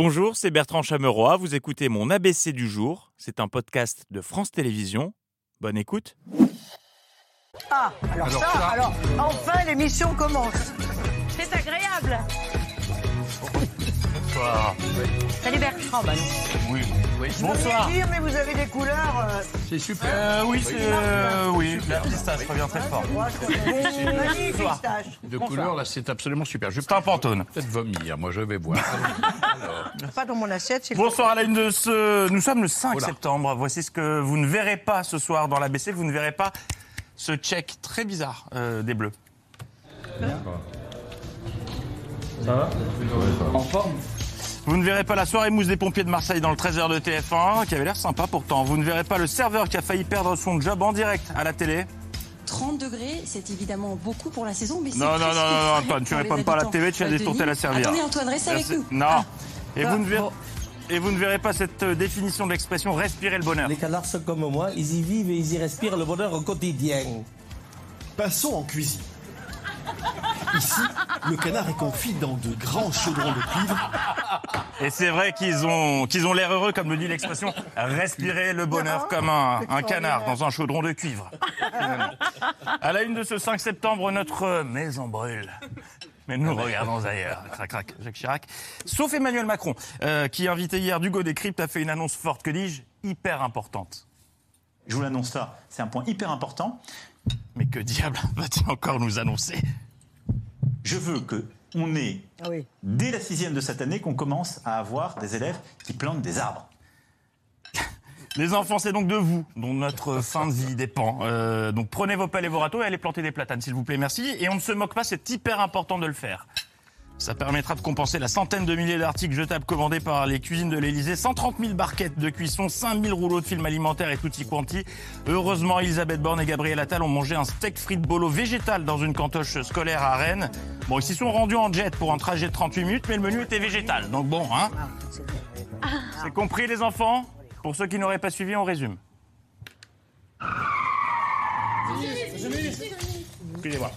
Bonjour, c'est Bertrand Chameroy. Vous écoutez mon ABC du jour. C'est un podcast de France Télévisions. Bonne écoute. Ah, alors, ça, alors enfin l'émission commence. C'est agréable. Bonsoir. Salut Bertrand. bah non. Oui. Je veux rien dire, mais vous avez des couleurs. euh, C'est super. Euh, oui, c'est. euh, oui, la pistache revient très fort. moi, je magnifique. De couleur, là, c'est absolument super. Je vais pantone. peut-être vomir, moi, je vais voir. Pas dans mon assiette, c'est Bonsoir à la une de ce. Nous sommes le 5 Oula. septembre. Voici ce que vous ne verrez pas ce soir dans l'ABC. Vous ne verrez pas ce check très bizarre euh, des Bleus. Vous ne verrez pas la soirée mousse des pompiers de Marseille dans le 13h de TF1, qui avait l'air sympa pourtant. Vous ne verrez pas le serveur qui a failli perdre son job en direct à la télé. 30 degrés, c'est évidemment beaucoup pour la saison, mais c'est Non, non, non, non, Antoine, tu réponds pas à la TV, tu as des de tourtelles à servir. Attendez, Antoine, reste avec nous. Non. Ah. Et, vous ne verrez... bon. Et vous ne verrez pas cette euh, définition de l'expression respirer le bonheur. Les canards sont comme moi, ils y vivent et ils y respirent le bonheur au quotidien. Passons en cuisine. Ici, le canard est confit dans de grands chaudrons de cuivre. Et c'est vrai qu'ils ont, qu'ils ont l'air heureux, comme le dit l'expression, respirer le bonheur comme un, un canard dans un chaudron de cuivre. À la une de ce 5 septembre, notre maison brûle. Mais nous regardons ailleurs. Crac, crac, Jacques Chirac. Sauf Emmanuel Macron, euh, qui, invité hier d'Hugo Décrypte, a fait une annonce forte, que dis-je, hyper importante. Je vous l'annonce là, c'est un point hyper important. Mais que diable va-t-il encore nous annoncer? Je veux que on ait, Ah oui. dès la sixième de cette année, qu'on commence à avoir des élèves qui plantent des arbres. Les enfants, c'est donc de vous dont notre fin de vie dépend. Euh, donc prenez vos pelles et vos râteaux et allez planter des platanes, s'il vous plaît, merci. Et on ne se moque pas, c'est hyper important de le faire. Ça permettra de compenser la centaine de milliers d'articles jetables commandés par les cuisines de l'Elysée, 130 000 barquettes de cuisson, 5 000 rouleaux de film alimentaire et tutti quanti. Heureusement, Elisabeth Borne et Gabriel Attal ont mangé un steak frites bolo végétal dans une cantoche scolaire à Rennes. Bon, ils s'y sont rendus en jet pour un trajet de 38 minutes, mais le menu était végétal. Donc bon, hein. C'est compris les enfants? Pour ceux qui n'auraient pas suivi, on résume. Excusez-moi.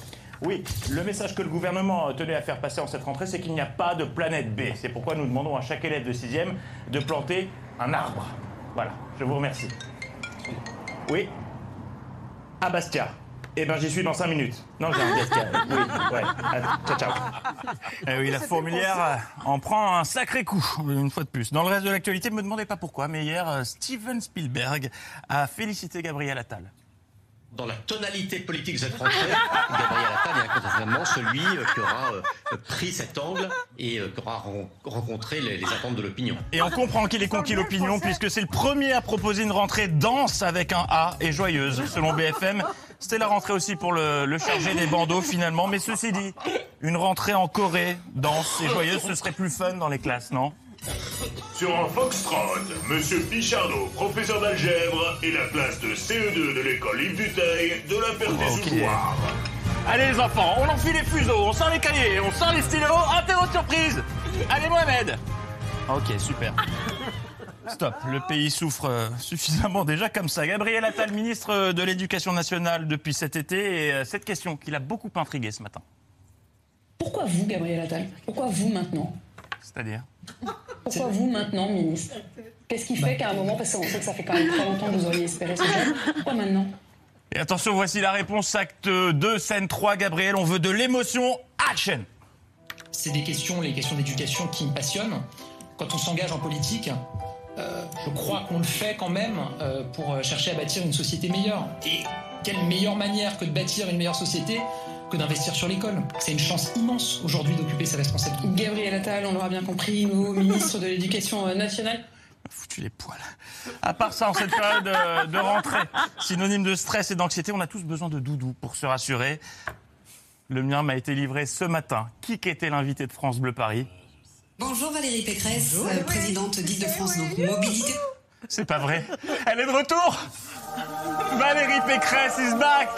Oui, le message que le gouvernement tenait à faire passer en cette rentrée, c'est qu'il n'y a pas de planète B. C'est pourquoi nous demandons à chaque élève de 6e de planter un arbre. Voilà, je vous remercie. Oui À Bastia. Eh ben, j'y suis dans 5 minutes. Non, j'ai un Bastia. Oui, ouais. Ah, Ciao, ciao. Eh oui, la fourmilière euh, en prend un sacré coup, une fois de plus. Dans le reste de l'actualité, ne me demandez pas pourquoi, mais hier, euh, Steven Spielberg a félicité Gabriel Attal. Dans la tonalité politique de cette rentrée, Gabriel Attal est incontestablement celui euh, qui aura euh, pris cet angle et euh, qui aura ren- rencontré les, les attentes de l'opinion. Et on comprend qu'il est conquis l'opinion puisque c'est le premier à proposer une rentrée dense avec un A et joyeuse, selon BFM. C'était la rentrée aussi pour le, le chargé des bandeaux finalement, mais ceci dit, une rentrée en Corée, dense et joyeuse, ce serait plus fun dans les classes, non? Sur un Foxtrot, Monsieur Pichardot, professeur d'algèbre, et la classe de CE2 de l'école Yves Duteil de la Ferté-sous-Loire. Allez les enfants, on enfile les fuseaux, on sort les cahiers, on sort les stylos, de surprise Allez Mohamed Ok, super. Stop, le pays souffre euh, suffisamment déjà comme ça. Gabriel Attal, ministre de l'Éducation nationale depuis cet été, et euh, cette question qui l'a beaucoup intrigué ce matin. Pourquoi vous, Gabriel Attal? Pourquoi vous maintenant? C'est-à-dire Pourquoi vous maintenant, ministre Qu'est-ce qui fait qu'à un moment, parce qu'on sait que ça fait quand même très longtemps que vous auriez espéré ce job, pourquoi maintenant Et attention, voici la réponse, acte 2, scène 3, Gabriel, on veut de l'émotion, action C'est des questions, les questions d'éducation qui me passionnent. Quand on s'engage en politique, euh, je crois qu'on le fait quand même euh, pour chercher à bâtir une société meilleure. Et quelle meilleure manière que de bâtir une meilleure société que d'investir sur l'école C'est une chance immense aujourd'hui d'occuper ses responsabilités. Gabriel Attal, on l'aura bien compris, nouveau ministre de l'Éducation euh, nationale. Foutu les poils. À part ça, en cette période euh, de rentrée, synonyme de stress et d'anxiété, on a tous besoin de doudou pour se rassurer. Le mien m'a été livré ce matin. Qui qu'était l'invité de France Bleu Paris? Bonjour Valérie Pécresse, euh, présidente d'Île-de-France, donc mobilité. C'est pas vrai. Elle est de retour Valérie Pécresse is back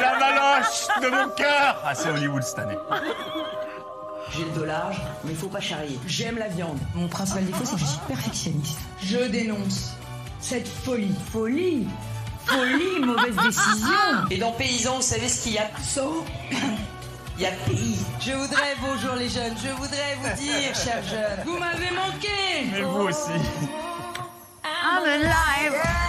La maloche de mon cœur Ah, c'est Hollywood cette année. J'ai le dos large, mais il faut pas charrier. J'aime la viande. Mon principal défaut, c'est que je suis perfectionniste. Je dénonce cette folie. Folie Folie, mauvaise décision. Et dans Paysan, vous savez ce qu'il y a? 100 Il y a pays. Je voudrais, bonjour les jeunes, je voudrais vous dire, chers jeunes, vous m'avez manqué. Mais vous aussi. I'm alive.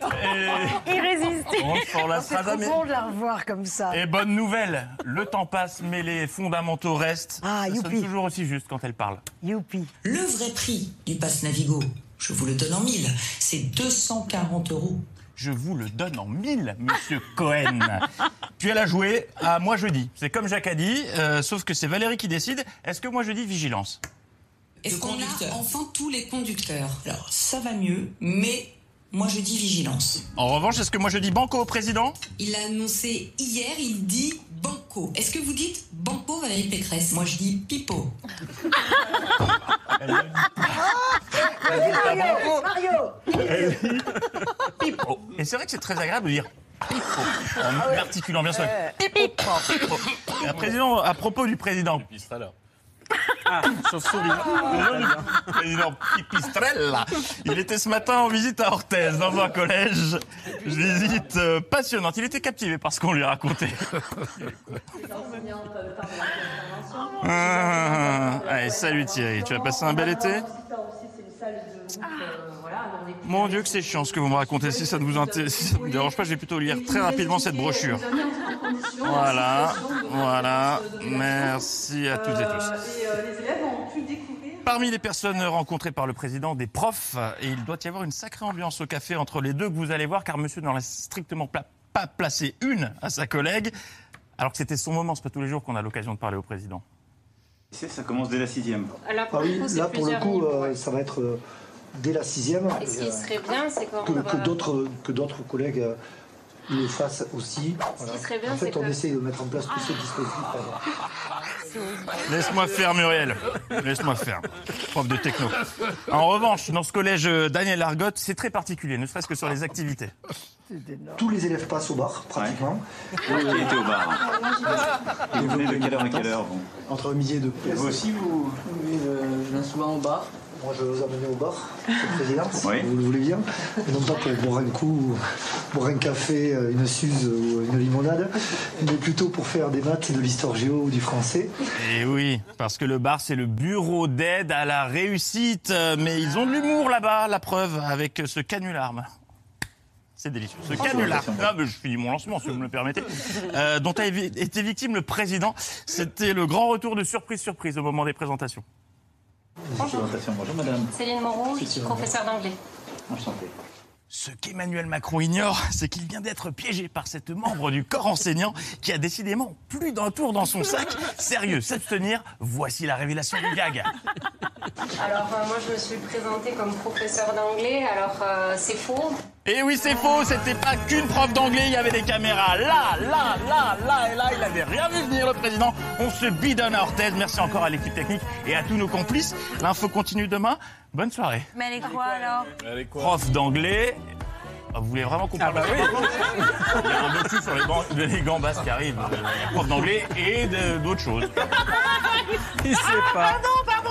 C'est Et- Irrésistible. On trop jamais. bon de la revoir comme ça. Et bonne nouvelle, le temps passe, mais les fondamentaux restent. Ah, Ça sonne youpi. toujours aussi juste quand elle parle. Youpi. Le vrai prix du pass Navigo, je vous le donne en mille, c'est 240 euros. Je vous le donne en mille, monsieur Cohen. Puis elle a joué à moi jeudi. C'est comme Jacques a dit, euh, sauf que c'est Valérie qui décide. Est-ce que moi je dis vigilance? Est-ce qu'on a enfin tous les conducteurs? Alors, ça va mieux, mais moi je dis vigilance. En revanche, est-ce que moi je dis banco au président? Il a annoncé hier, il dit banco. Est-ce que vous dites banco Valérie Pécresse? Moi je dis pipeau. Mario, Mario. Pipo. Et c'est vrai que c'est très agréable de dire pipo, en articulant bien sûr. Pipo, pipo. Et un président, à propos du président. Ah, Pipistrella. Il était ce matin en visite à Orthez, dans un collège. Visite euh, passionnante. Il était captivé par ce qu'on lui racontait. Ah, salut Thierry. Tu as passé un bel été? Mon Dieu que c'est chiant ce que vous me racontez. Si ça ne vous, si ça ne vous dérange pas, je vais plutôt lire très rapidement cette brochure. Voilà, voilà. Merci à toutes et tous. Parmi les personnes rencontrées par le président, des profs, et il doit y avoir une sacrée ambiance au café entre les deux que vous allez voir, car monsieur n'en a strictement pla- pas placé une à sa collègue, alors que c'était son moment, c'est pas tous les jours qu'on a l'occasion de parler au président. Ça commence dès la sixième. Alors, Ah oui, là pour le coup, euh, ça va être euh, dès la sixième. Et ce euh, qui serait bien, c'est qu'on que, va- que d'autres que d'autres collègues euh, le fassent aussi. Voilà. serait bien, en fait, c'est on que- essaie de mettre en place tous ces dispositifs. Laisse-moi faire, Muriel. Laisse-moi faire. Prof de techno. En revanche, dans ce collège euh, Daniel Argotte, c'est très particulier, ne serait-ce que sur les activités. Tous les élèves passent au bar, pratiquement. Qui était au bar vous venez de quelle heure à quelle heure vous? Entre midi et deux. Et vous aussi vous Oui, je viens souvent au bar. Moi, je vais vous amener au bar, Monsieur le Président, si Oui. vous le voulez bien. Et non pas pour boire un coup, ou boire un café, euh, une suze ou une limonade, mais plutôt pour faire des maths, de l'histoire géo ou du français. Et oui, parce que le bar, c'est le bureau d'aide à la réussite. Mais ils ont de l'humour là-bas, la preuve, avec ce canular. C'est délicieux. Ce canular. Ah, mais je finis mon lancement, si vous me le permettez. Euh, dont a été victime le président. C'était le grand retour de surprise-surprise au moment des présentations. Bonjour madame. Céline Moreau, je suis professeure d'anglais. Enchanté. Ce qu'Emmanuel Macron ignore, c'est qu'il vient d'être piégé par cette membre du corps enseignant qui a décidément plus d'un tour dans son sac. Sérieux, s'abstenir, voici la révélation du gag. Alors, euh, moi, je me suis présentée comme professeure d'anglais. Alors, euh, c'est faux. Et Eh oui, c'est faux, c'était pas qu'une prof d'anglais, il y avait des caméras là, là, là, là et là, il avait rien vu venir le président. On se bidonne à Orthez, merci encore à l'équipe technique et à tous nos complices. L'info continue demain, bonne soirée. Mais elle est quoi alors Prof d'anglais, Ah, vous voulez vraiment qu'on parle de ça? Il y a un docu sur les, ban- les gambas qui arrivent, euh, prof d'anglais et d'autres choses. Il sait pas. Pardon,